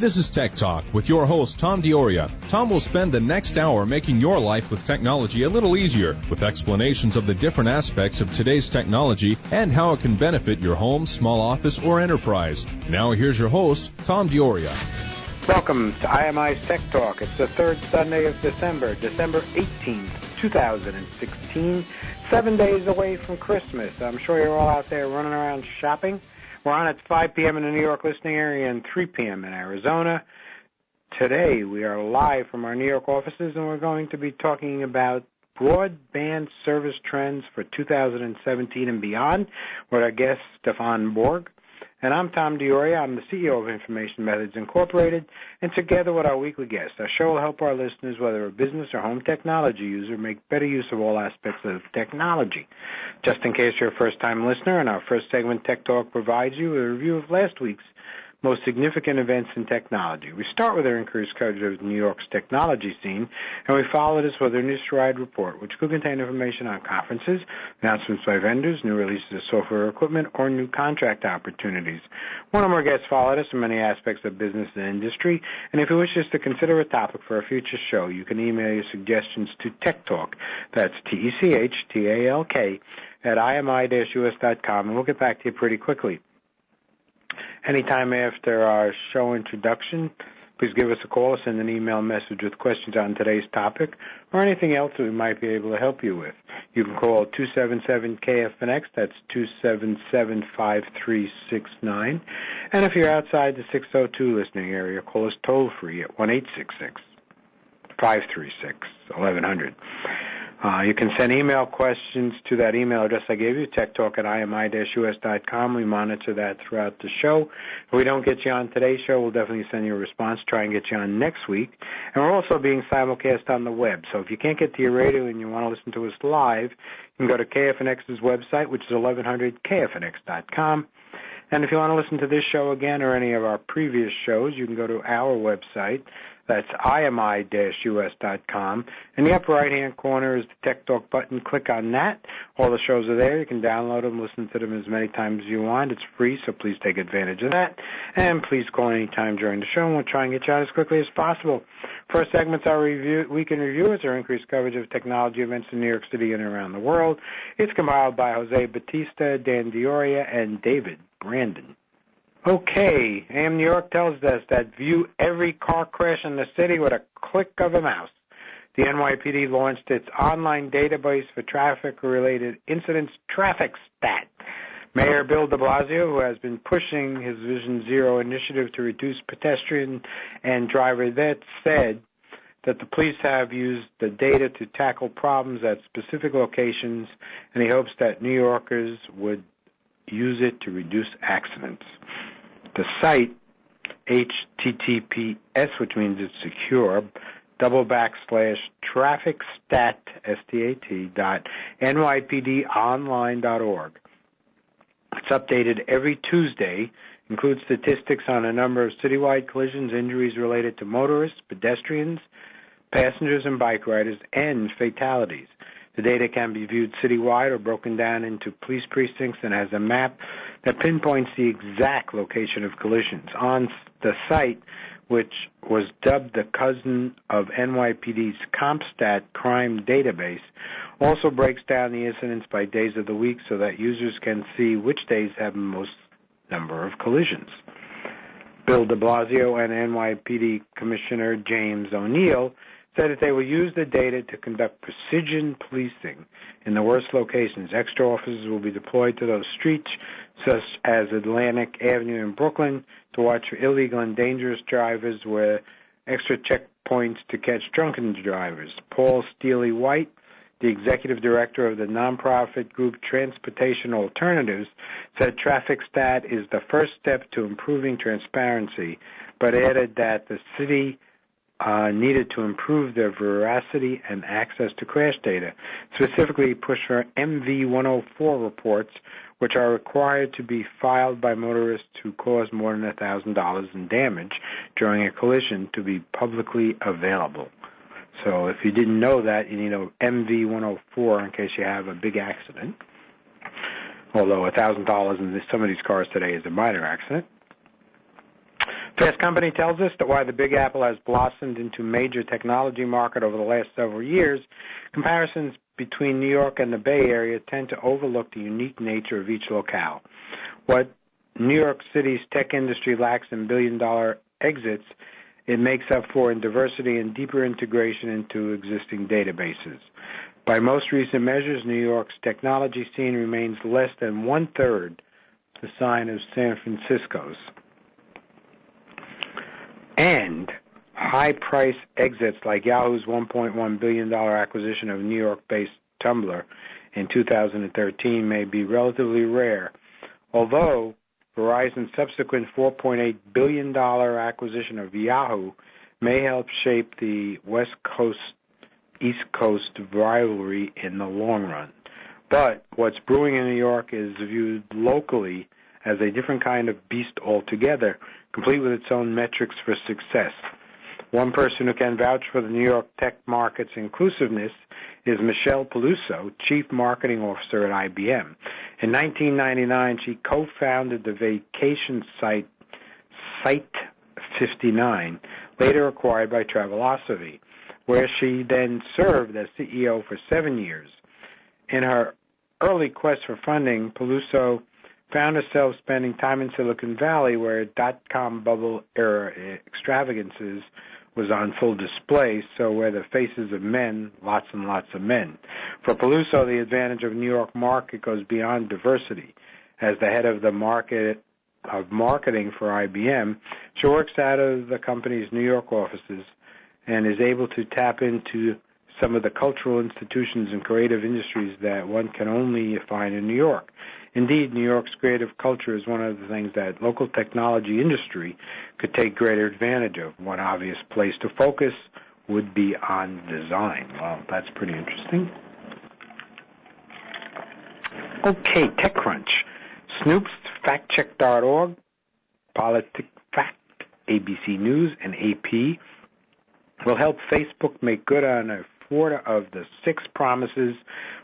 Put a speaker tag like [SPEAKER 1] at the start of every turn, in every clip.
[SPEAKER 1] This is Tech Talk with your host, Tom DiOrio. Tom will spend the next hour making your life with technology a little easier with explanations of the different aspects of today's technology and how it can benefit your home, small office, or enterprise. Now here's your host, Tom DiOrio.
[SPEAKER 2] Welcome to IMI's Tech Talk. It's the third Sunday of December, December 18th, 2016. Seven days away from Christmas. I'm sure you're all out there running around shopping. We're on at 5 p.m. in the New York listening area and 3 p.m. in Arizona. Today we are live from our New York offices and we're going to be talking about broadband service trends for 2017 and beyond with our guest Stefan Bourque. And I'm Tom DiOrio. I'm the CEO of Information Methods Incorporated. And together with our weekly guests, our show will help our listeners, whether a business or home technology user, make better use of all aspects of technology. Just in case you're a first-time listener, in our first segment, Tech Talk provides you a review of last week's most significant events in technology. We start with our increased coverage of New York's technology scene, and we follow this with our Newsride report, which could contain information on conferences, announcements by vendors, new releases of software equipment, or new contract opportunities. One or more guests followed us in many aspects of business and industry, and if you wish us to consider a topic for a future show, you can email your suggestions to Tech Talk. That's T-E-C-H-T-A-L-K at imi-us.com, and we'll get back to you pretty quickly. Anytime after our show introduction, please give us a call or send an email message with questions on today's topic or anything else that we might be able to help you with. You can call 277-KFNX, that's 277-5369. And if you're outside the 602 listening area, call us toll free at 1-866-536-1100. Uh, you can send email questions to that email address I gave you, techtalk at imi-us.com. We monitor that throughout the show. If we don't get you on today's show, we'll definitely send you a response, try and get you on next week. And we're also being simulcast on the web. So if you can't get to your radio and you want to listen to us live, you can go to KFNX's website, which is 1100kfnx.com. And if you want to listen to this show again or any of our previous shows, you can go to our website, that's imi-us.com. In the upper right-hand corner is the Tech Talk button. Click on that. All the shows are there. You can download them, listen to them as many times as you want. It's free, so please take advantage of that. And please call any time during the show, and we'll try and get you out as quickly as possible. First segment's our review, weekend review. It's our increased coverage of technology events in New York City and around the world. It's compiled by Jose Batista, Dan DiOrio, and David Brandon. Okay, AM New York tells us that view every car crash in the city with a click of a mouse. The NYPD launched its online database for traffic-related incidents, Traffic Stat. Mayor Bill de Blasio, who has been pushing his Vision Zero initiative to reduce pedestrian and driver deaths, said that the police have used the data to tackle problems at specific locations, and he hopes that New Yorkers would use it to reduce accidents. The site, HTTPS, which means it's secure, double backslash trafficstat, S-T-A-T, dot nypdonline.org. It's updated every Tuesday, includes statistics on a number of citywide collisions, injuries related to motorists, pedestrians, passengers and bike riders, and fatalities. The data can be viewed citywide or broken down into police precincts and has a map that pinpoints the exact location of collisions. On the site, which was dubbed the cousin of NYPD's CompStat crime database, also breaks down the incidents by days of the week so that users can see which days have the most number of collisions. Bill de Blasio and NYPD Commissioner James O'Neill said that they will use the data to conduct precision policing in the worst locations. Extra officers will be deployed to those streets such as Atlantic Avenue in Brooklyn, to watch for illegal and dangerous drivers where extra checkpoints to catch drunken drivers. Paul Steely White, the executive director of the nonprofit group Transportation Alternatives, said Traffic Stat is the first step to improving transparency, but added that the city uh, needed to improve their veracity and access to crash data. Specifically, push for MV104 reports, which are required to be filed by motorists who cause more than $1,000 in damage during a collision to be publicly available. So if you didn't know that, you need a MV104 in case you have a big accident. Although $1,000 in some of these cars today is a minor accident. Fast Company tells us that while the Big Apple has blossomed into major technology market over the last several years, comparisons between New York and the Bay Area tend to overlook the unique nature of each locale. What New York City's tech industry lacks in billion dollar exits, it makes up for in diversity and deeper integration into existing databases. By most recent measures, New York's technology scene remains less than one third the size of San Francisco's and high price exits like Yahoo's $1.1 billion acquisition of New York based Tumblr in 2013 may be relatively rare, although Verizon's subsequent $4.8 billion acquisition of Yahoo may help shape the West Coast East Coast rivalry in the long run. But what's brewing in New York is viewed locally as a different kind of beast altogether, complete with its own metrics for success. One person who can vouch for the New York tech market's inclusiveness is Michelle Peluso, Chief Marketing Officer at IBM. In 1999, she co-founded the vacation site Site 59, later acquired by Travelocity, where she then served as CEO for seven years. In her early quest for funding, Peluso found herself spending time in Silicon Valley, where dot-com bubble era extravagances was on full display, so where the faces of men, lots and lots of men. For Peluso, the advantage of New York market goes beyond diversity. As the head of the market of marketing for IBM, she works out of the company's New York offices and is able to tap into some of the cultural institutions and creative industries that one can only find in New York. Indeed, New York's creative culture is one of the things that local technology industry could take greater advantage of. One obvious place to focus would be on design. Well, that's pretty interesting. Okay, TechCrunch. Snopes, FactCheck.org, PolitiFact, ABC News, and AP will help Facebook make good on a four of the six promises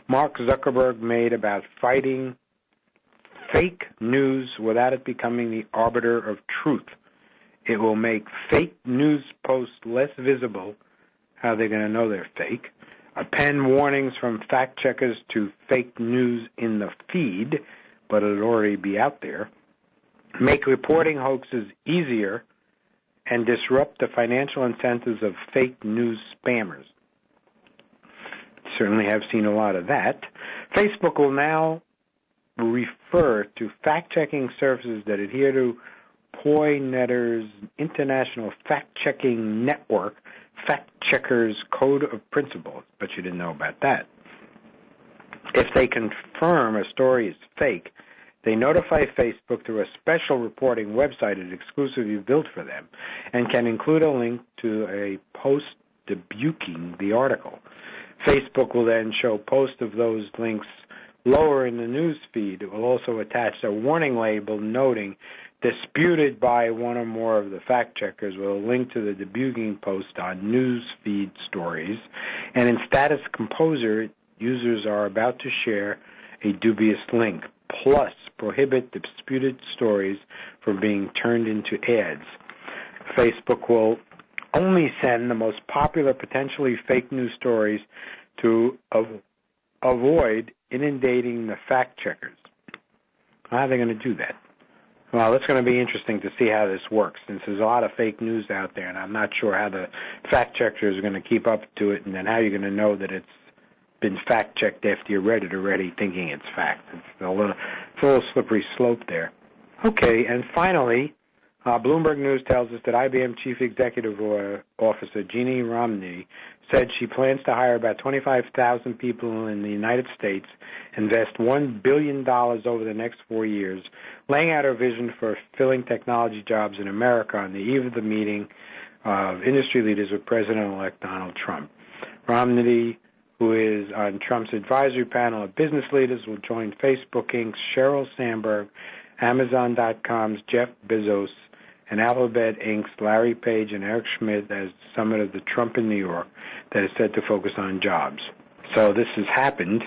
[SPEAKER 2] Mark Zuckerberg made about fighting fake news without it becoming the arbiter of truth. It will make fake news posts less visible. How are they going to know they're fake? Append warnings from fact checkers to fake news in the feed, but it'll already be out there. Make reporting hoaxes easier and disrupt the financial incentives of fake news spammers. Certainly have seen a lot of that. Facebook will now refer to fact-checking services that adhere to Poynter's International Fact-Checking Network Fact Checkers Code of Principles. But you didn't know about that. If they confirm a story is fake, they notify Facebook through a special reporting website that's exclusively built for them and can include a link to a post debunking the article. Facebook will then show posts of those links Lower in the news feed, it will also attach a warning label noting disputed by one or more of the fact checkers with a link to the debugging post on news feed stories. And in Status Composer, users are about to share a dubious link. Plus, prohibit disputed stories from being turned into ads. Facebook will only send the most popular potentially fake news stories to avoid inundating the fact checkers. How are they going to do that? Well, it's going to be interesting to see how this works since there's a lot of fake news out there, and I'm not sure how the fact checkers are going to keep up to it, and then how you're going to know that it's been fact checked after you read it already thinking it's fact. It's a little, it's a little slippery slope there. Okay, and finally, uh, Bloomberg News tells us that IBM Chief Executive Officer Ginni Rometty said she plans to hire about 25,000 people in the United States, invest $1 billion over the next four years, laying out her vision for filling technology jobs in America on the eve of the meeting of industry leaders with President-elect Donald Trump. Rometty, who is on Trump's advisory panel of business leaders, will join Facebook Inc.'s Sheryl Sandberg, Amazon.com's Jeff Bezos, and Alphabet Inc.'s Larry Page and Eric Schmidt as summit of the Trump in New York that is set to focus on jobs. So this has happened,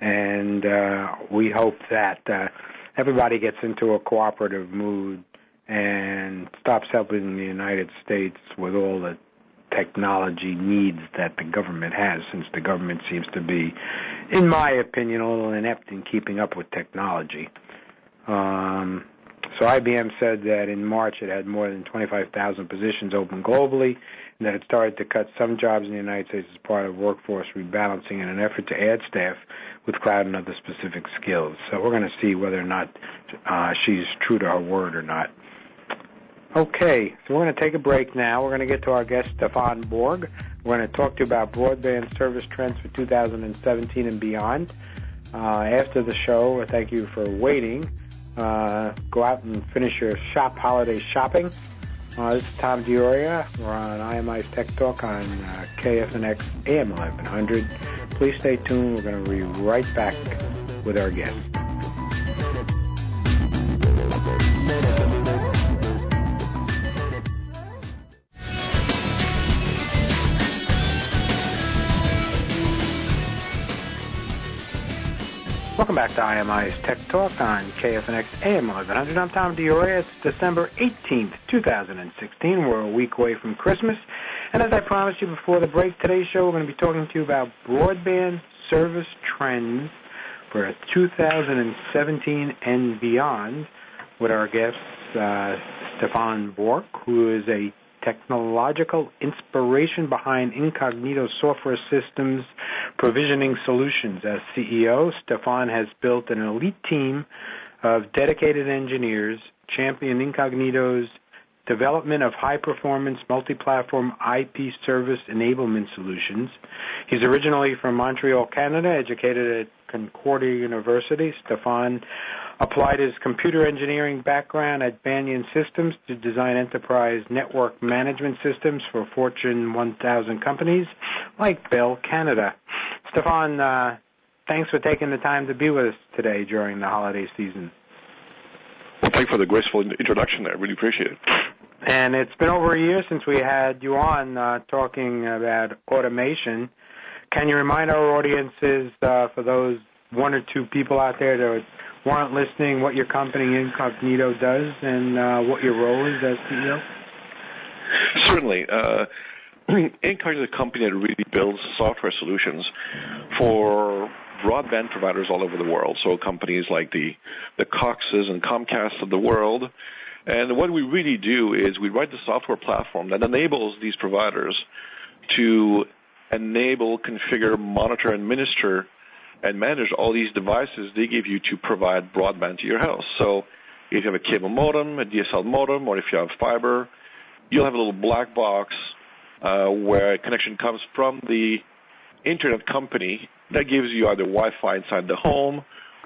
[SPEAKER 2] and uh, we hope that uh, everybody gets into a cooperative mood and stops helping the United States with all the technology needs that the government has, since the government seems to be, in my opinion, a little inept in keeping up with technology. Um, so IBM said that in March it had more than 25,000 positions open globally, and that it started to cut some jobs in the United States as part of workforce rebalancing in an effort to add staff with cloud and other specific skills. So we're going to see whether or not uh, she's true to her word or not. Okay, so we're going to take a break now. We're going to get to our guest, Stefan Bourque. We're going to talk to you about broadband service trends for 2017 and beyond. Uh, after the show, thank you for waiting. Uh, go out and finish your shop holiday shopping. Uh, this is Tom DiOrio. We're on IMI's Tech Talk on uh, KFNX AM 1100. Please stay tuned. We're going to be right back with our guest. Welcome back to IMI's Tech Talk on KFNX AM 1100. I'm Tom DiOrio. It's December 18th, 2016. We're a week away from Christmas. And as I promised you before the break, today's show we're going to be talking to you about broadband service trends for 2017 and beyond with our guest, uh, Stefan Bourque, who is a technological inspiration behind Incognito Software Systems Provisioning Solutions. As CEO, Stefan has built an elite team of dedicated engineers, champion Incognito's development of high performance multi platform IP service enablement solutions. He's originally from Montreal, Canada, educated at Concordia University. Stefan applied his computer engineering background at Banyan Systems to design enterprise network management systems for Fortune 1000 companies like Bell Canada. Stefan, uh, thanks for taking the time to be with us today during the holiday season.
[SPEAKER 3] Well, thanks for the graceful introduction. I really appreciate it.
[SPEAKER 2] And it's been over a year since we had you on uh, talking about automation. Can you remind our audiences, uh, for those one or two people out there that weren't listening, what your company Incognito does and uh, what your role is as CEO?
[SPEAKER 3] Certainly. Uh, Incognito is a company that really builds software solutions for broadband providers all over the world. So companies like the the Coxes and Comcast of the world. And what we really do is we write the software platform that enables these providers to enable, configure, monitor, and administer and manage all these devices they give you to provide broadband to your house. So if you have a cable modem, a DSL modem, or if you have fiber, you'll have a little black box uh, where a connection comes from the internet company that gives you either Wi-Fi inside the home,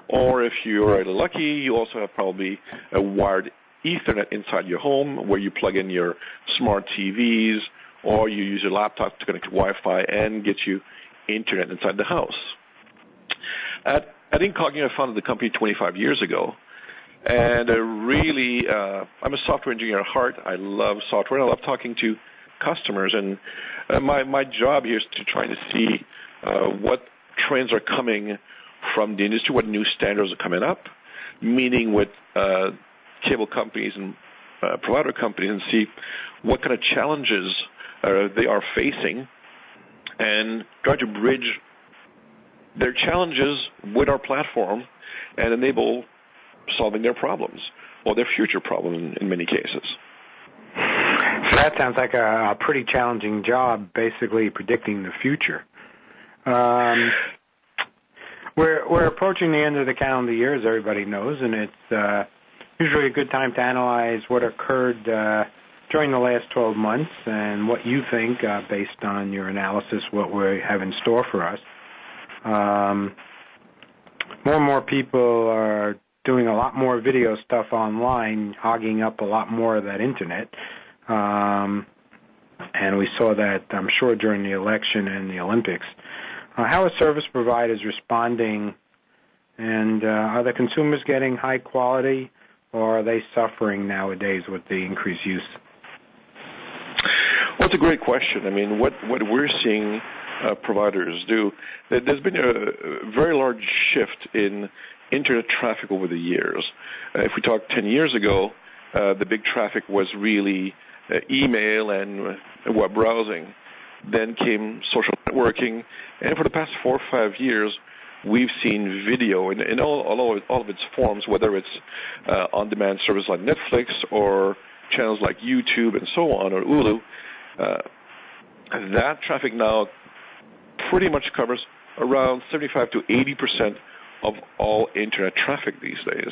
[SPEAKER 3] or if you're lucky, you also have probably a wired Ethernet inside your home where you plug in your smart TVs, or you use your laptop to connect to Wi-Fi and get you internet inside the house. At, Incognito, I founded the company 25 years ago. And uh, really, uh, I'm a software engineer at heart. I love software. and I love talking to customers. And uh, my, my job here is to try to see uh, what trends are coming from the industry, what new standards are coming up, meeting with uh, cable companies and provider companies and see what kind of challenges they are facing and try to bridge their challenges with our platform and enable solving their problems or their future problems in, many cases.
[SPEAKER 2] So that sounds like a, a pretty challenging job, basically predicting the future. Um, we're we're approaching the end of the calendar year, as everybody knows, and it's uh, usually a good time to analyze what occurred uh, during the last 12 months and what you think, uh, based on your analysis, what we have in store for us. Um, more and more people are doing a lot more video stuff online, hogging up a lot more of that internet. Um, and we saw that, I'm sure, during the election and the Olympics. Uh, how are service providers responding, and uh, are the consumers getting high quality, or are they suffering nowadays with the increased use?
[SPEAKER 3] Well, it's a great question. I mean, what what we're seeing uh, providers do. There's been a very large shift in internet traffic over the years. Uh, if we talk 10 years ago, uh, the big traffic was really uh, email and web browsing. Then came social networking, and for the past four or five years, we've seen video in, in all, all, of, all of its forms, whether it's uh, on-demand service like Netflix or channels like YouTube and so on, or Hulu. Uh, that traffic now pretty much covers around 75 to 80 percent of all internet traffic these days.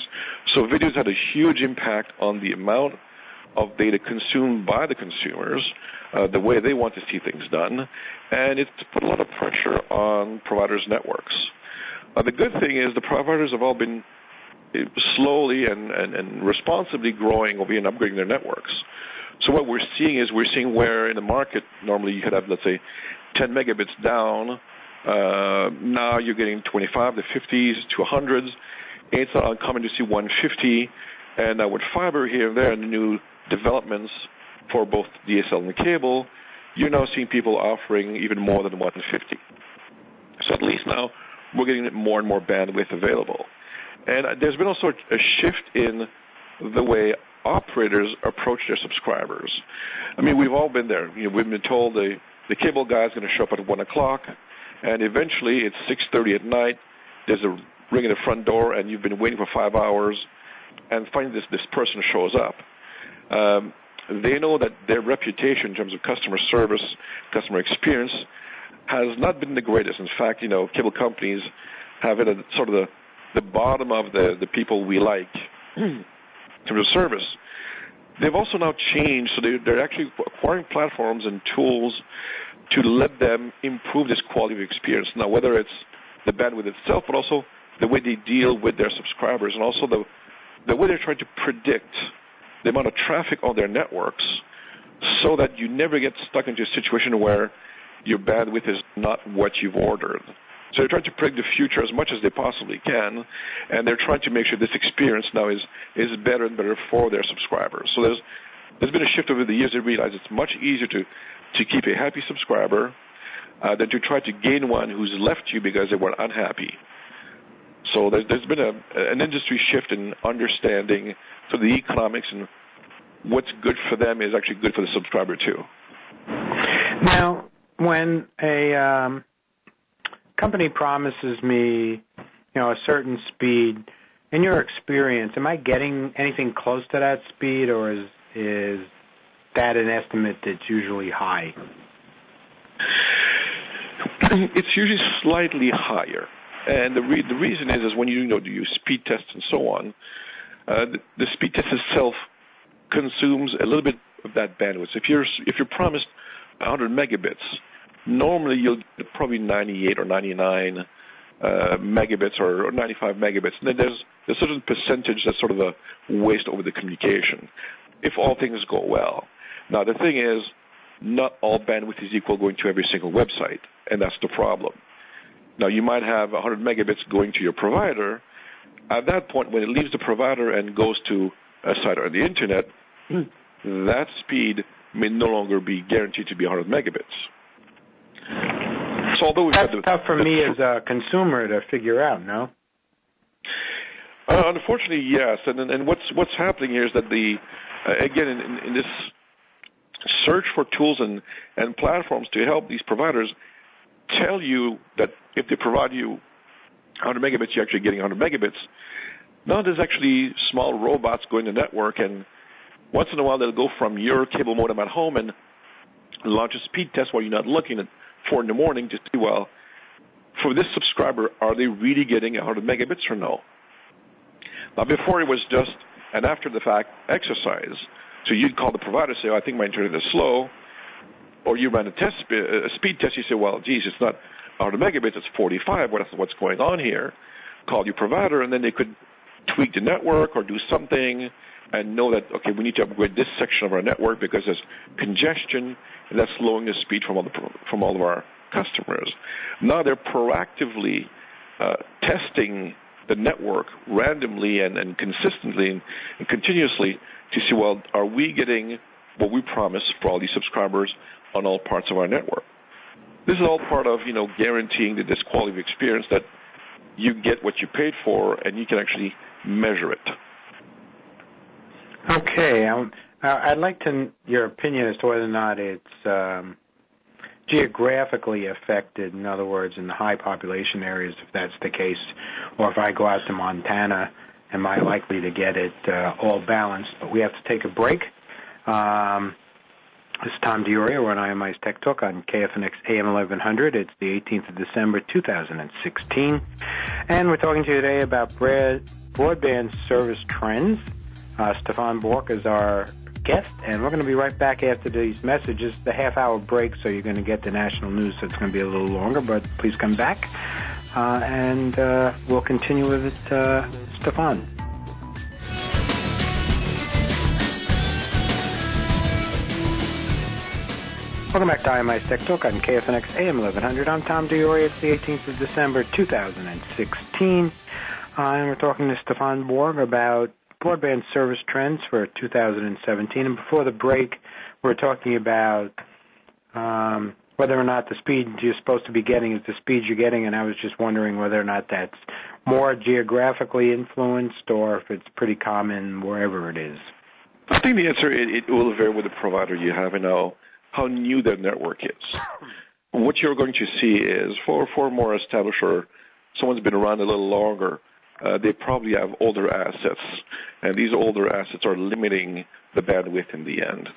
[SPEAKER 3] So videos had a huge impact on the amount of data consumed by the consumers, uh, the way they want to see things done, and it's put a lot of pressure on providers' networks. Uh, the good thing is the providers have all been uh, slowly and, and, and responsibly growing or being upgrading their networks. So what we're seeing is we're seeing where in the market normally you could have let's say 10 megabits down uh, now you're getting 25 to 50s to 100s. It's not uncommon to see 150. And uh, with fiber here and there and the new developments for both DSL and cable, you're now seeing people offering even more than 150. So at least now we're getting more and more bandwidth available. And uh, there's been also a shift in the way operators approach their subscribers. I mean, we've all been there. You know, we've been told the the cable guy is going to show up at one o'clock and eventually it's 6:30 at night. There's a ring at the front door, and you've been waiting for five hours, and finally this this person shows up. Um, they know that their reputation in terms of customer service, customer experience, has not been the greatest. In fact, you know, cable companies have it at sort of the the bottom of the the people we like in terms of service. They've also now changed, so they're, they're actually acquiring platforms and tools to let them improve this quality of experience. Now, whether it's the bandwidth itself, but also the way they deal with their subscribers, and also the the way they're trying to predict the amount of traffic on their networks, so that you never get stuck into a situation where your bandwidth is not what you've ordered. So they're trying to predict the future as much as they possibly can, and they're trying to make sure this experience now is is better and better for their subscribers. So there's there's been a shift over the years. They realize it's much easier to to keep a happy subscriber uh, than to try to gain one who's left you because they were unhappy. So there's, there's been a, an industry shift in understanding so the economics and what's good for them is actually good for the subscriber too.
[SPEAKER 2] Now, when a um, company promises me, you know, a certain speed, in your experience, am I getting anything close to that speed, or is is that an estimate that's usually high?
[SPEAKER 3] It's usually slightly higher. And the, re- the reason is, is when you, you know, do your speed tests and so on, uh, the, the speed test itself consumes a little bit of that bandwidth. If you're if you're promised 100 megabits, normally you'll get probably 98 or 99 uh, megabits or, or 95 megabits. And then there's a certain percentage that's sort of a waste over the communication, if all things go well. Now, the thing is, not all bandwidth is equal going to every single website, and that's the problem. Now, you might have 100 megabits going to your provider. At that point, when it leaves the provider and goes to a site on the internet, that speed may no longer be guaranteed to be 100 megabits.
[SPEAKER 2] So although that's the, tough for me as a consumer to figure out. No.
[SPEAKER 3] Uh, unfortunately, yes. And, and what's what's happening here is that the uh, again in, this search for tools and, and platforms to help these providers tell you that if they provide you 100 megabits, you're actually getting 100 megabits. Now there's actually small robots going to the network, and once in a while they'll go from your cable modem at home and launch a speed test while you're not looking four in the morning to see, well, for this subscriber, are they really getting 100 megabits or no? Now before it was just an after the fact exercise. So you'd call the provider, say, oh, I think my internet is slow. Or you run a test, uh, a speed test. You say, well, geez, it's not 100 megabits, it's 45. What, what's going on here? Call your provider, and then they could tweak the network or do something and know that, okay, we need to upgrade this section of our network because there's congestion, and that's slowing the speed from all, the, from all of our customers. Now they're proactively uh, testing the network randomly and, and consistently and, continuously to see, well, are we getting what we promised for all these subscribers on all parts of our network? This is all part of, you know, guaranteeing that this quality of experience that you get what you paid for and you can actually measure it.
[SPEAKER 2] Okay, um, I'd like to your opinion as to whether or not it's um, geographically affected. In other words, in the high population areas, if that's the case, or if I go out to Montana, am I likely to get it uh, all balanced? But we have to take a break. Um, this is Tom DiOrio. We're on IMI's Tech Talk on KFNX AM 1100. It's the 18th of December, 2016. And we're talking to you today about broadband service trends. Uh, Stefan Bourque is our guest, and we're going to be right back after these messages. The half hour break, so you're going to get the national news, so it's going to be a little longer, but please come back. Uh, and uh, we'll continue with it, uh, Stefan. Welcome back to IMI's Tech Talk on KFNX AM 1100. I'm Tom DiOrio. It's the 18th of December 2016. Uh, and we're talking to Stefan Bourque about broadband service trends for 2017. And before the break, we are talking about um, whether or not the speed you're supposed to be getting is the speed you're getting, and I was just wondering whether or not that's more geographically influenced or if it's pretty common wherever it is.
[SPEAKER 3] I think the answer it, it will vary with the provider you have and how how new their network is. What you're going to see is for for more established or someone's been around a little longer, they probably have older assets, and these older assets are limiting the bandwidth in the end.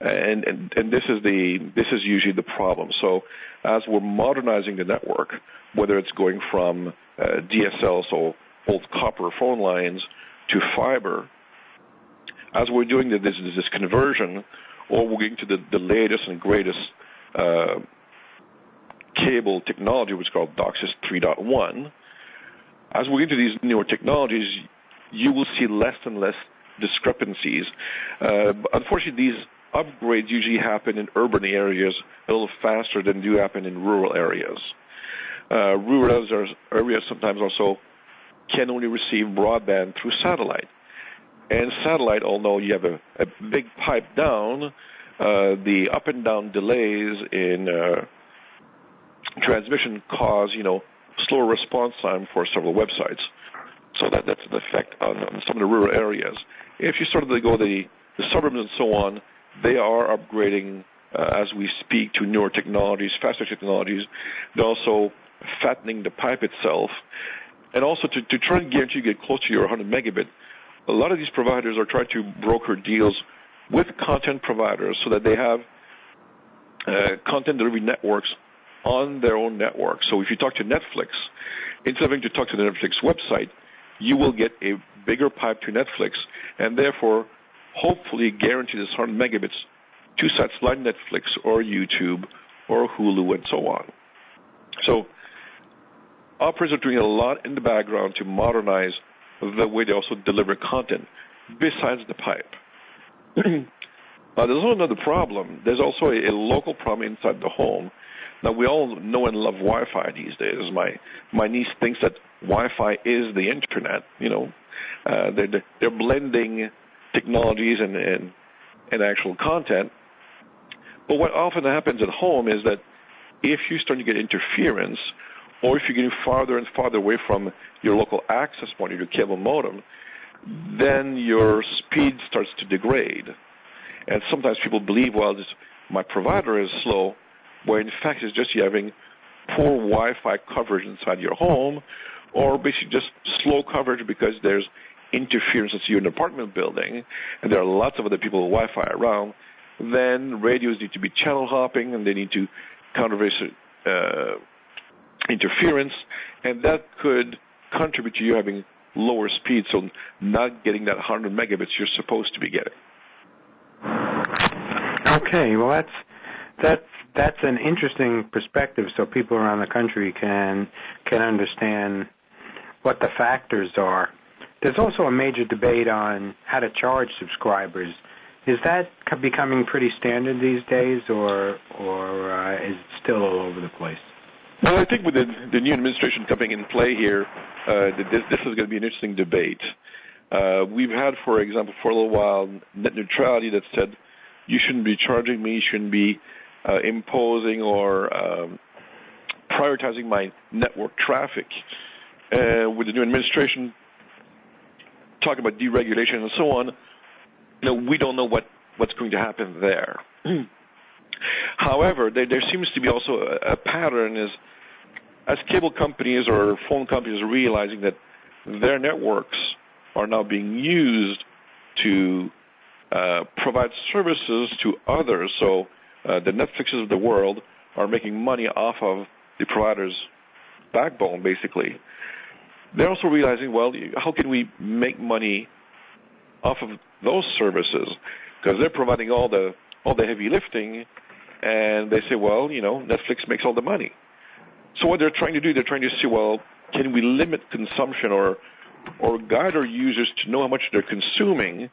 [SPEAKER 3] And, and and this is the this is usually the problem. So as we're modernizing the network, whether it's going from uh, DSL, so old copper phone lines, to fiber, as we're doing this, this conversion, or we're going to the, the latest and greatest uh, cable technology, which is called DOCSIS 3.1. As we get into these newer technologies, you will see less and less discrepancies. Uh, unfortunately, these upgrades usually happen in urban areas a little faster than do happen in rural areas. Uh, rural areas sometimes also can only receive broadband through satellite. And satellite, although you have a, a big pipe down, uh, the up and down delays in uh, transmission cause, you know, slower response time for several websites. So that, that's an effect on, on some of the rural areas. If you sort of go the, the suburbs and so on, they are upgrading uh, as we speak to newer technologies, faster technologies. They're also fattening the pipe itself. And also to, to try and guarantee you get close to your 100 megabit, a lot of these providers are trying to broker deals with content providers so that they have uh, content delivery networks on their own network. So if you talk to Netflix, instead of having to talk to the Netflix website, you will get a bigger pipe to Netflix and therefore hopefully guarantee this 100 megabits to sites like Netflix or YouTube or Hulu and so on. So operators are doing a lot in the background to modernize the way they also deliver content besides the pipe. uh, there's also another problem. There's also a, a, local problem inside the home. Now we all know and love Wi-Fi these days. My my niece thinks that Wi-Fi is the internet. You know, uh, they're they're blending technologies and, and and actual content. But what often happens at home is that if you start to get interference, or if you're getting farther and farther away from your local access point, your cable modem, then your speed starts to degrade. And sometimes people believe, well, this, my provider is slow, where in fact it's just you having poor Wi-Fi coverage inside your home, or basically just slow coverage because there's interference into your apartment building, and there are lots of other people with Wi-Fi around. Then radios need to be channel hopping, and they need to counter uh, interference, and that could contribute to you having lower speed, so not getting that 100 megabits you're supposed to be getting.
[SPEAKER 2] Okay, well that's that's that's an interesting perspective, so people around the country can can understand what the factors are. There's also a major debate on how to charge subscribers. Is that becoming pretty standard these days, or or uh, is it still all over the place?
[SPEAKER 3] Well, I think with the, the new administration coming in play here, uh, this, this is going to be an interesting debate. Uh, we've had, for example, for a little while, net neutrality that said you shouldn't be charging me, you shouldn't be uh, imposing or um, prioritizing my network traffic. Uh, with the new administration talking about deregulation and so on, you know, we don't know what, what's going to happen there. However, there, there seems to be also a, a pattern is as cable companies or phone companies are realizing that their networks are now being used to uh, provide services to others. So Uh, the Netflixes of the world are making money off of the provider's backbone, basically. They're also realizing, well, how can we make money off of those services? Because they're providing all the all the heavy lifting, and they say, well, you know, Netflix makes all the money. So what they're trying to do, they're trying to see, well, can we limit consumption or or guide our users to know how much they're consuming,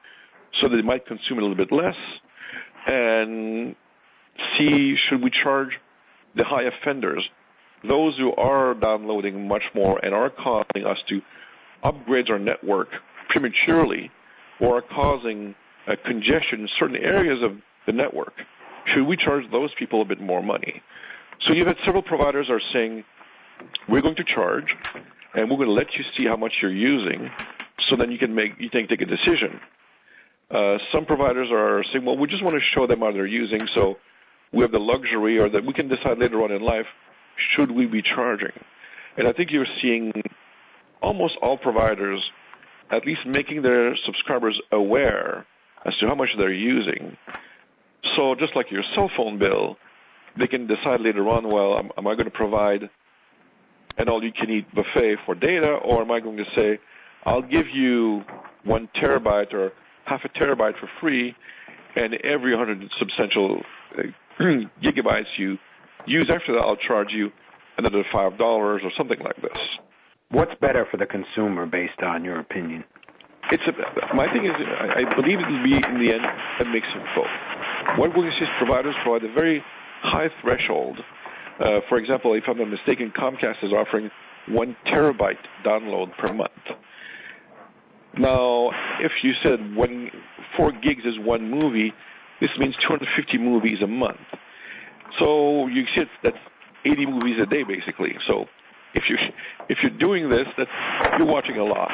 [SPEAKER 3] so that they might consume a little bit less, and see should we charge the high offenders, those who are downloading much more and are causing us to upgrade our network prematurely, or are causing a congestion in certain areas of the network. Should we charge those people a bit more money? So you've had several providers are saying, we're going to charge, and we're going to let you see how much you're using, so then you can make you can take a decision. Uh, some providers are saying, well, we just want to show them how they're using, so we have the luxury, or that we can decide later on in life, should we be charging? And I think you're seeing almost all providers at least making their subscribers aware as to how much they're using. So just like your cell phone bill, they can decide later on, well, am, I going to provide an all-you-can-eat buffet for data, or am I going to say, I'll give you one terabyte or half a terabyte for free, and every 100 substantial uh, gigabytes you use after that, I'll charge you another five dollars or something like this.
[SPEAKER 2] What's better for the consumer, based on your opinion?
[SPEAKER 3] It's a, my thing is, I, believe it will be in the end a mix of both. What see is providers provide a very high threshold. Uh, for example, if I'm not mistaken, Comcast is offering one terabyte download per month. Now, if you said one four gigs is one movie, this means 250 movies a month. So you see that's 80 movies a day basically. So if you if you're doing this, that's you're watching a lot.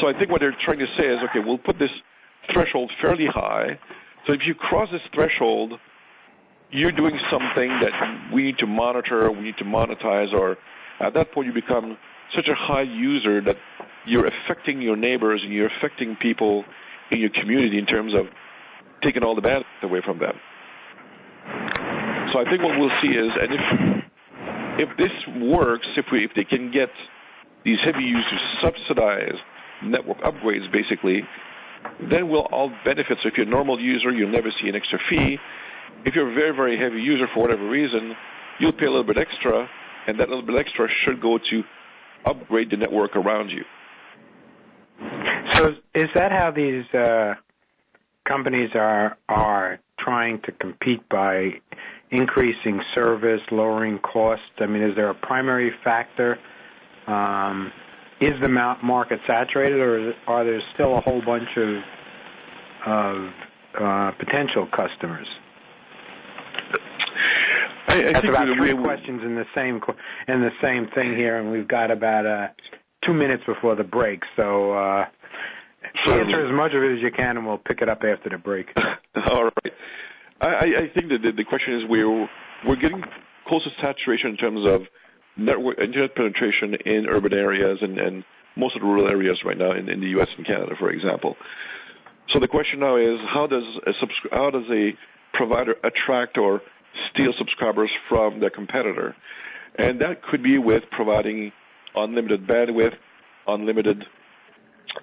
[SPEAKER 3] So I think what they're trying to say is, okay, we'll put this threshold fairly high. So if you cross this threshold, you're doing something that we need to monitor, we need to monetize, or at that point you become such a high user that you're affecting your neighbors and you're affecting people in your community in terms of taking all the bad away from them. So I think what we'll see is, and if if this works, if we if they can get these heavy users to subsidize network upgrades, basically, then we'll all benefit. So if you're a normal user, you'll never see an extra fee. If you're a very, very heavy user for whatever reason, you'll pay a little bit extra, and that little bit extra should go to upgrade the network around you.
[SPEAKER 2] So is that how these uh, companies are are trying to compete by increasing service, lowering costs? I mean, is there a primary factor? Um, is the market saturated, or are there still a whole bunch of of uh, potential customers?
[SPEAKER 3] I, I
[SPEAKER 2] That's about three questions in the same in the same thing here, and we've got about uh, two minutes before the break. So uh, answer as much of it as you can, and we'll pick it up after the break.
[SPEAKER 3] All right. I, I think that the, the question is we're we're getting close to saturation in terms of network internet penetration in urban areas and, and most of the rural areas right now in, in the U.S. and Canada, for example. So the question now is how does a subscri- how does a provider attract or steal subscribers from their competitor. And that could be with providing unlimited bandwidth, unlimited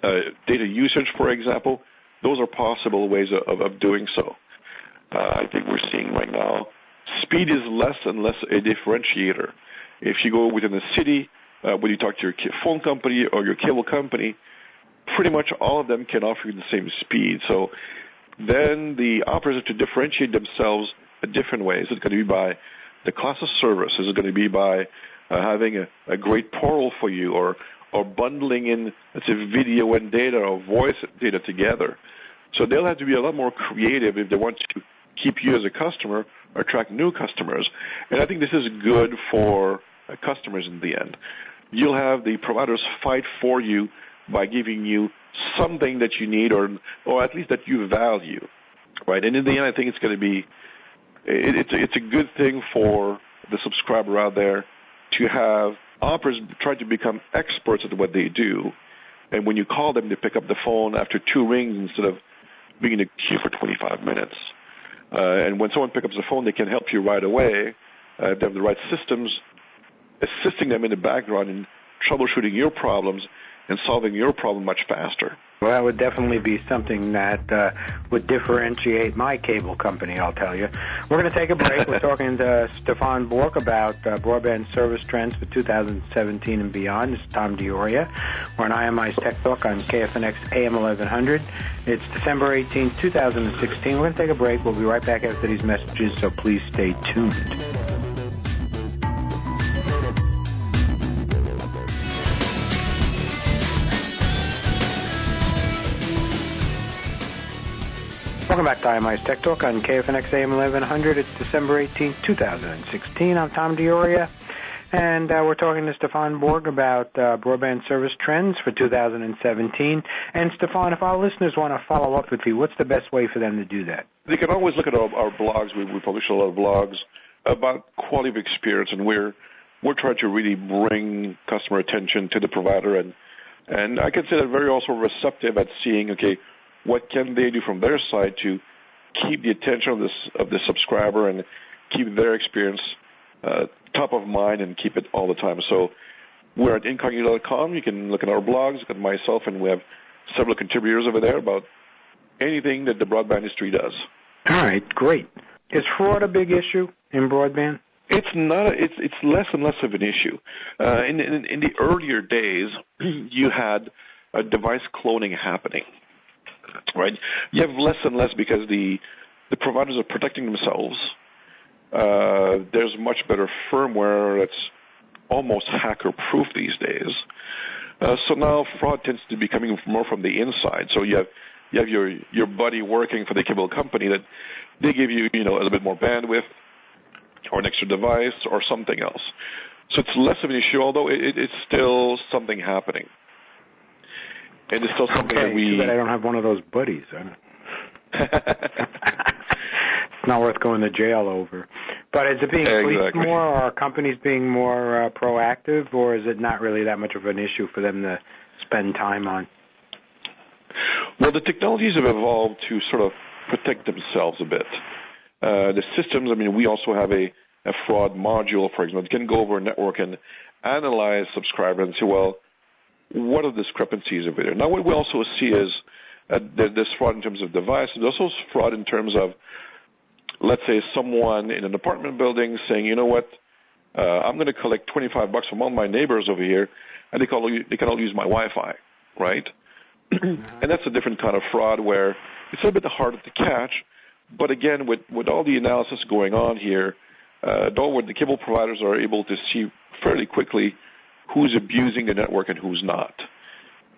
[SPEAKER 3] data usage, for example. Those are possible ways of, of doing so. Uh, I think we're seeing right now speed is less and less a differentiator. If you go within a city, uh, when you talk to your phone company or your cable company, pretty much all of them can offer you the same speed. So then the operators to differentiate themselves a different way. Is it going to be by the class of service? Is it going to be by uh, having a, a great portal for you or or bundling in, let's say, video and data or voice data together? So they'll have to be a lot more creative if they want to keep you as a customer or attract new customers. And I think this is good for uh, customers in the end. You'll have the providers fight for you by giving you something that you need or or at least that you value, right? And in the end, I think it's going to be it, it's it's a good thing for the subscriber out there to have operators try to become experts at what they do, and when you call them, they pick up the phone after two rings instead of being in a queue for 25 minutes. Uh, and when someone picks up the phone, they can help you right away. Uh, they have the right systems assisting them in the background in troubleshooting your problems and solving your problem much faster.
[SPEAKER 2] Well, that would definitely be something that uh, would differentiate my cable company, I'll tell you. We're going to take a break. We're talking to Stefan Bourque about uh, broadband service trends for 2017 and beyond. This is Tom DiOrio. We're on IMI's Tech Talk on KFNX AM 1100. It's December 18, 2016. We're going to take a break. We'll be right back after these messages, so please stay tuned. Welcome back to IMI's Tech Talk on KFNX AM 1100. It's December 18, 2016. I'm Tom DiOrio, and uh, we're talking to Stefan Bourque about uh, broadband service trends for 2017. And Stefan, if our listeners want to follow up with you, what's the best way for them to do that?
[SPEAKER 3] They can always look at our, our blogs. We, we publish a lot of blogs about quality of experience, and we're we're trying to really bring customer attention to the provider, and and I can say that very also receptive at seeing okay what can they do from their side to keep the attention of this of the subscriber and keep their experience uh, top of mind and keep it all the time. So we're at incognito.com. You can look at our blogs, look at myself, and we have several contributors over there about anything that the broadband industry does.
[SPEAKER 2] All right, great. Is fraud a big issue in broadband?
[SPEAKER 3] It's not. A, it's it's less and less of an issue. Uh, in, in in the earlier days, you had a device cloning happening right? You have less and less because the the providers are protecting themselves. Uh, there's much better firmware that's almost hacker proof these days. Uh, so now fraud tends to be coming more from the inside. So you have you have your your buddy working for the cable company that they give you you know a little bit more bandwidth or an extra device or something else. So it's less of an issue, although it, it's still something happening and it's still something
[SPEAKER 2] okay,
[SPEAKER 3] that we.
[SPEAKER 2] Too I don't have one of those buddies. it's not worth going to jail over. But is it being
[SPEAKER 3] exactly.
[SPEAKER 2] policed more, or are companies being more uh, proactive, or is it not really that much of an issue for them to spend time on?
[SPEAKER 3] Well, the technologies have evolved to sort of protect themselves a bit. Uh, the systems, I mean, we also have a, a fraud module, for example, that can go over a network and analyze subscribers and say, well, what are the discrepancies over there? Now, what we also see is uh, there's fraud in terms of devices. There's also fraud in terms of, let's say, someone in an apartment building saying, you know what, uh, I'm going to collect 25 bucks from all my neighbors over here, and they, call, they can all use my Wi-Fi, right? and that's a different kind of fraud where it's a little bit harder to catch. But again, with, with all the analysis going on here, uh, the cable providers are able to see fairly quickly who's abusing the network and who's not.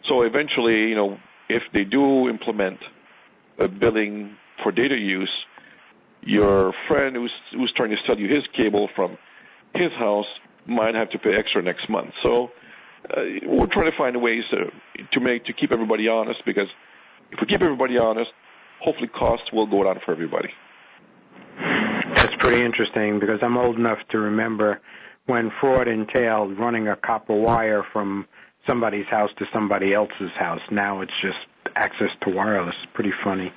[SPEAKER 3] So eventually, you know, if they do implement a billing for data use, your friend who's who's trying to sell you his cable from his house might have to pay extra next month. So uh, we're trying to find ways to to make to keep everybody honest because if we keep everybody honest, hopefully costs will go down for everybody.
[SPEAKER 2] That's pretty interesting because I'm old enough to remember when fraud entailed running a copper wire from somebody's house to somebody else's house. Now it's just access to wireless. Pretty funny.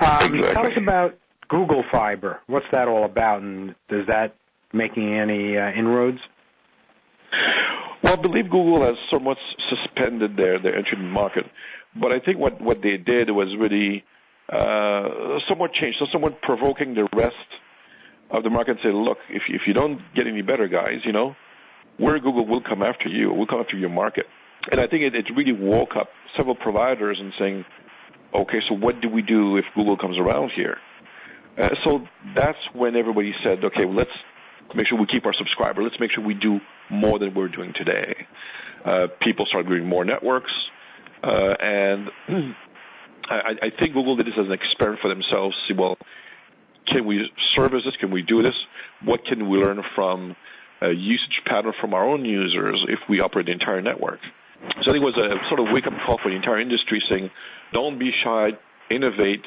[SPEAKER 2] Um,
[SPEAKER 3] exactly.
[SPEAKER 2] Tell us about Google Fiber. What's that all about, and is that making any uh, inroads?
[SPEAKER 3] Well, I believe Google has somewhat suspended their their entry in the market, but I think what what they did was really uh, somewhat changed, so somewhat provoking the rest of the market and say, look, if if you don't get any better, guys, you know, where Google will come after you, will come after your market. And I think it, it really woke up several providers and saying, okay, so what do we do if Google comes around here? Uh, so that's when everybody said, okay, well, let's make sure we keep our subscriber. Let's make sure we do more than we're doing today. Uh, people started doing more networks, uh, and I, I think Google did this as an experiment for themselves. See, well, can we service this? Can we do this? What can we learn from a usage pattern from our own users if we operate the entire network? So I think it was a sort of wake up call for the entire industry saying, don't be shy, innovate,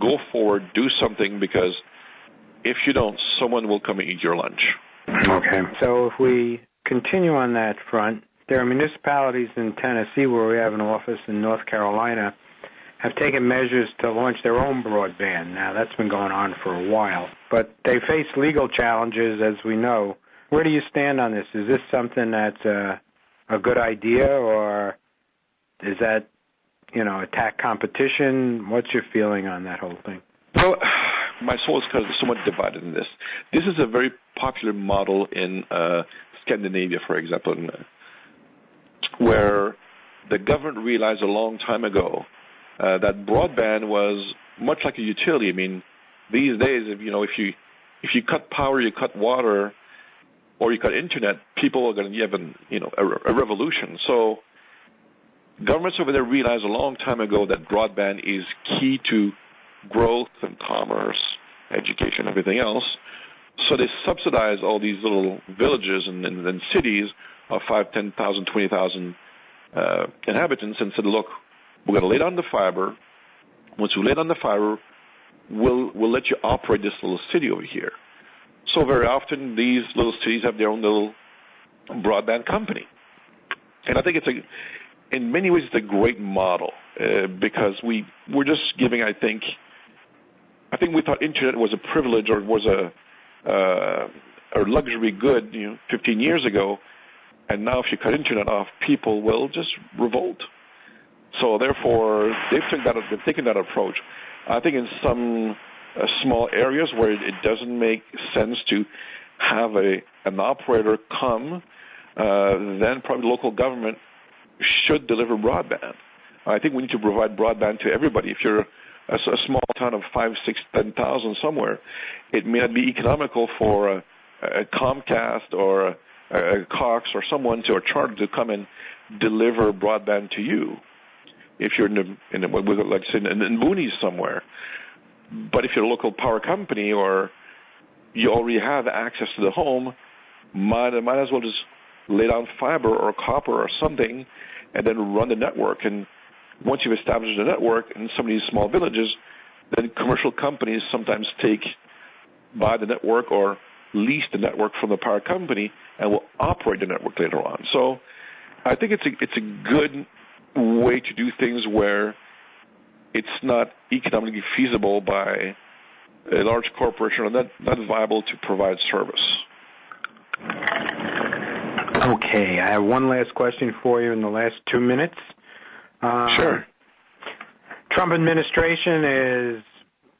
[SPEAKER 3] go forward, do something because if you don't, someone will come and eat your lunch.
[SPEAKER 2] Okay. So if we continue on that front, there are municipalities in Tennessee where we have an office in North Carolina have taken measures to launch their own broadband. Now that's been going on for a while, but they face legal challenges as we know. Where do you stand on this? Is this something that's a, a good idea or is that you know attack competition? What's your feeling on that whole thing?
[SPEAKER 3] Well, my soul is kind of somewhat divided in this. This is a very popular model in uh, Scandinavia, for example, uh, where the government realized a long time ago uh, that broadband was much like a utility. I mean, these days, if you know, if you if you cut power, you cut water, or you cut internet, people are going to have an you know a, a revolution. So governments over there realized a long time ago that broadband is key to growth and commerce, education, everything else. So they subsidize all these little villages and, and, and cities of five, ten thousand, twenty thousand uh, inhabitants, and said, "Look, we're going to lay down the fiber. Once we lay down the fiber, we'll we'll let you operate this little city over here." So very often these little cities have their own little broadband company, and I think it's a in many ways, it's a great model uh, because we we're just giving. I think, I think we thought internet was a privilege or was a uh, a luxury good, you know, 15 years ago, and now if you cut internet off, people will just revolt. So therefore, they've taken that they've taken that approach. I think in some uh, small areas where it, doesn't make sense to have a an operator come, uh, then probably local government should deliver broadband. I think we need to provide broadband to everybody. If you're a, a small town of five, six, ten thousand somewhere, it may not be economical for a, a Comcast or a, a Cox or someone to or Charter to come and deliver broadband to you. If you're in, the, in the, like say in, in boonies somewhere, but if you're a local power company or you already have access to the home, might might as well just lay down fiber or copper or something, and then run the network. And once you've established a network in some of these small villages, then commercial companies sometimes take buy the network or lease the network from the power company and will operate the network later on. So I think it's a it's a good way to do things where it's not economically feasible by a large corporation or not, not viable to provide service.
[SPEAKER 2] Okay, I have one last question for you in the last two minutes.
[SPEAKER 3] Uh, sure.
[SPEAKER 2] Trump administration is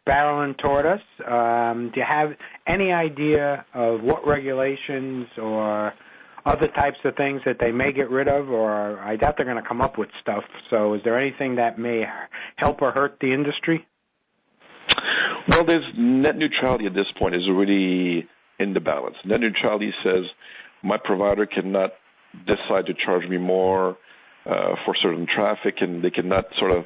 [SPEAKER 2] barreling toward us. Um, do you have any idea of what regulations or other types of things that they may get rid of, or I doubt they're going to come up with stuff. So, is there anything that may help or hurt the industry?
[SPEAKER 3] Well, there's net neutrality at this point is already in the balance. Net neutrality says my provider cannot decide to charge me more uh, for certain traffic, and they cannot sort of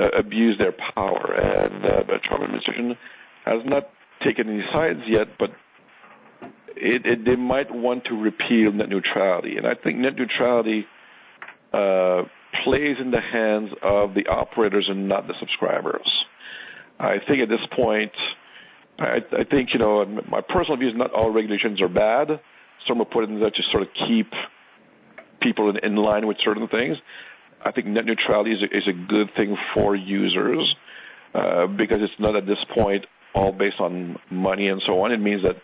[SPEAKER 3] uh, abuse their power. And uh, the Trump administration has not taken any sides yet, but it, it, they might want to repeal net neutrality. And I think net neutrality uh, plays in the hands of the operators and not the subscribers. I think at this point, I, I think, you know, my personal view is not all regulations are bad some are put in there to sort of keep people in, in line with certain things. I think net neutrality is a, is a good thing for users uh, because it's not at this point all based on money and so on. It means that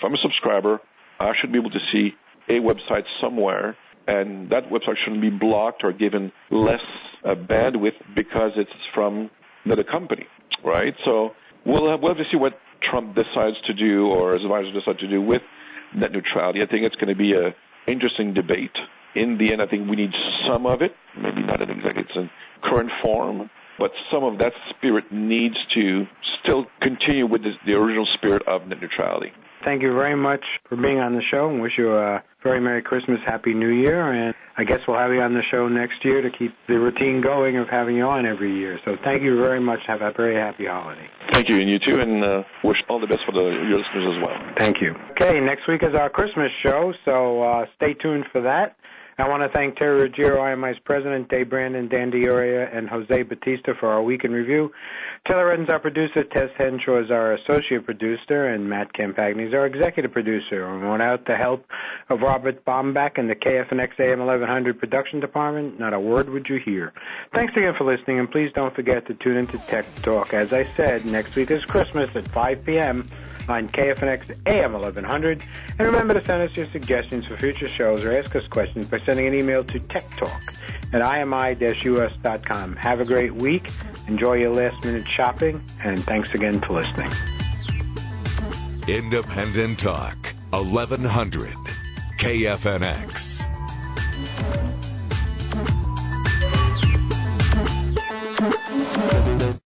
[SPEAKER 3] if I'm a subscriber, I should be able to see a website somewhere, and that website shouldn't be blocked or given less uh, bandwidth because it's from another company, right? So we'll have, we'll have to see what Trump decides to do or his advisors decide to do with net neutrality. I think it's going to be a interesting debate. In the end, I think we need some of it, maybe not in exactly its current form, but some of that spirit needs to still continue with this, the original spirit of net neutrality.
[SPEAKER 2] Thank you very much for being on the show and wish you a very Merry Christmas, Happy New Year. And I guess we'll have you on the show next year to keep the routine going of having you on every year. So thank you very much. Have a very happy holiday.
[SPEAKER 3] Thank you, and you too, and uh, wish all the best for the, your listeners as well.
[SPEAKER 2] Thank you. Okay, next week is our Christmas show, so uh, stay tuned for that. I want to thank Terry Ruggiero, IMI's president, Dave Brandon, Dan D'Auria, and Jose Batista for our week in review. Taylor Redden's our producer, Tess Henshaw is our associate producer, and Matt Campagni is our executive producer. We And without the help of Robert Bombach and the KFNX AM 1100 production department, not a word would you hear. Thanks again for listening, and please don't forget to tune into Tech Talk. As I said, next week is Christmas at 5 p.m. on KFNX AM 1100. And remember to send us your suggestions for future shows or ask us questions by sending an email to techtalk at imi-us.com. Have a great week. Enjoy your last minute shopping, and thanks again for listening.
[SPEAKER 4] Independent Talk, 1100 KFNX.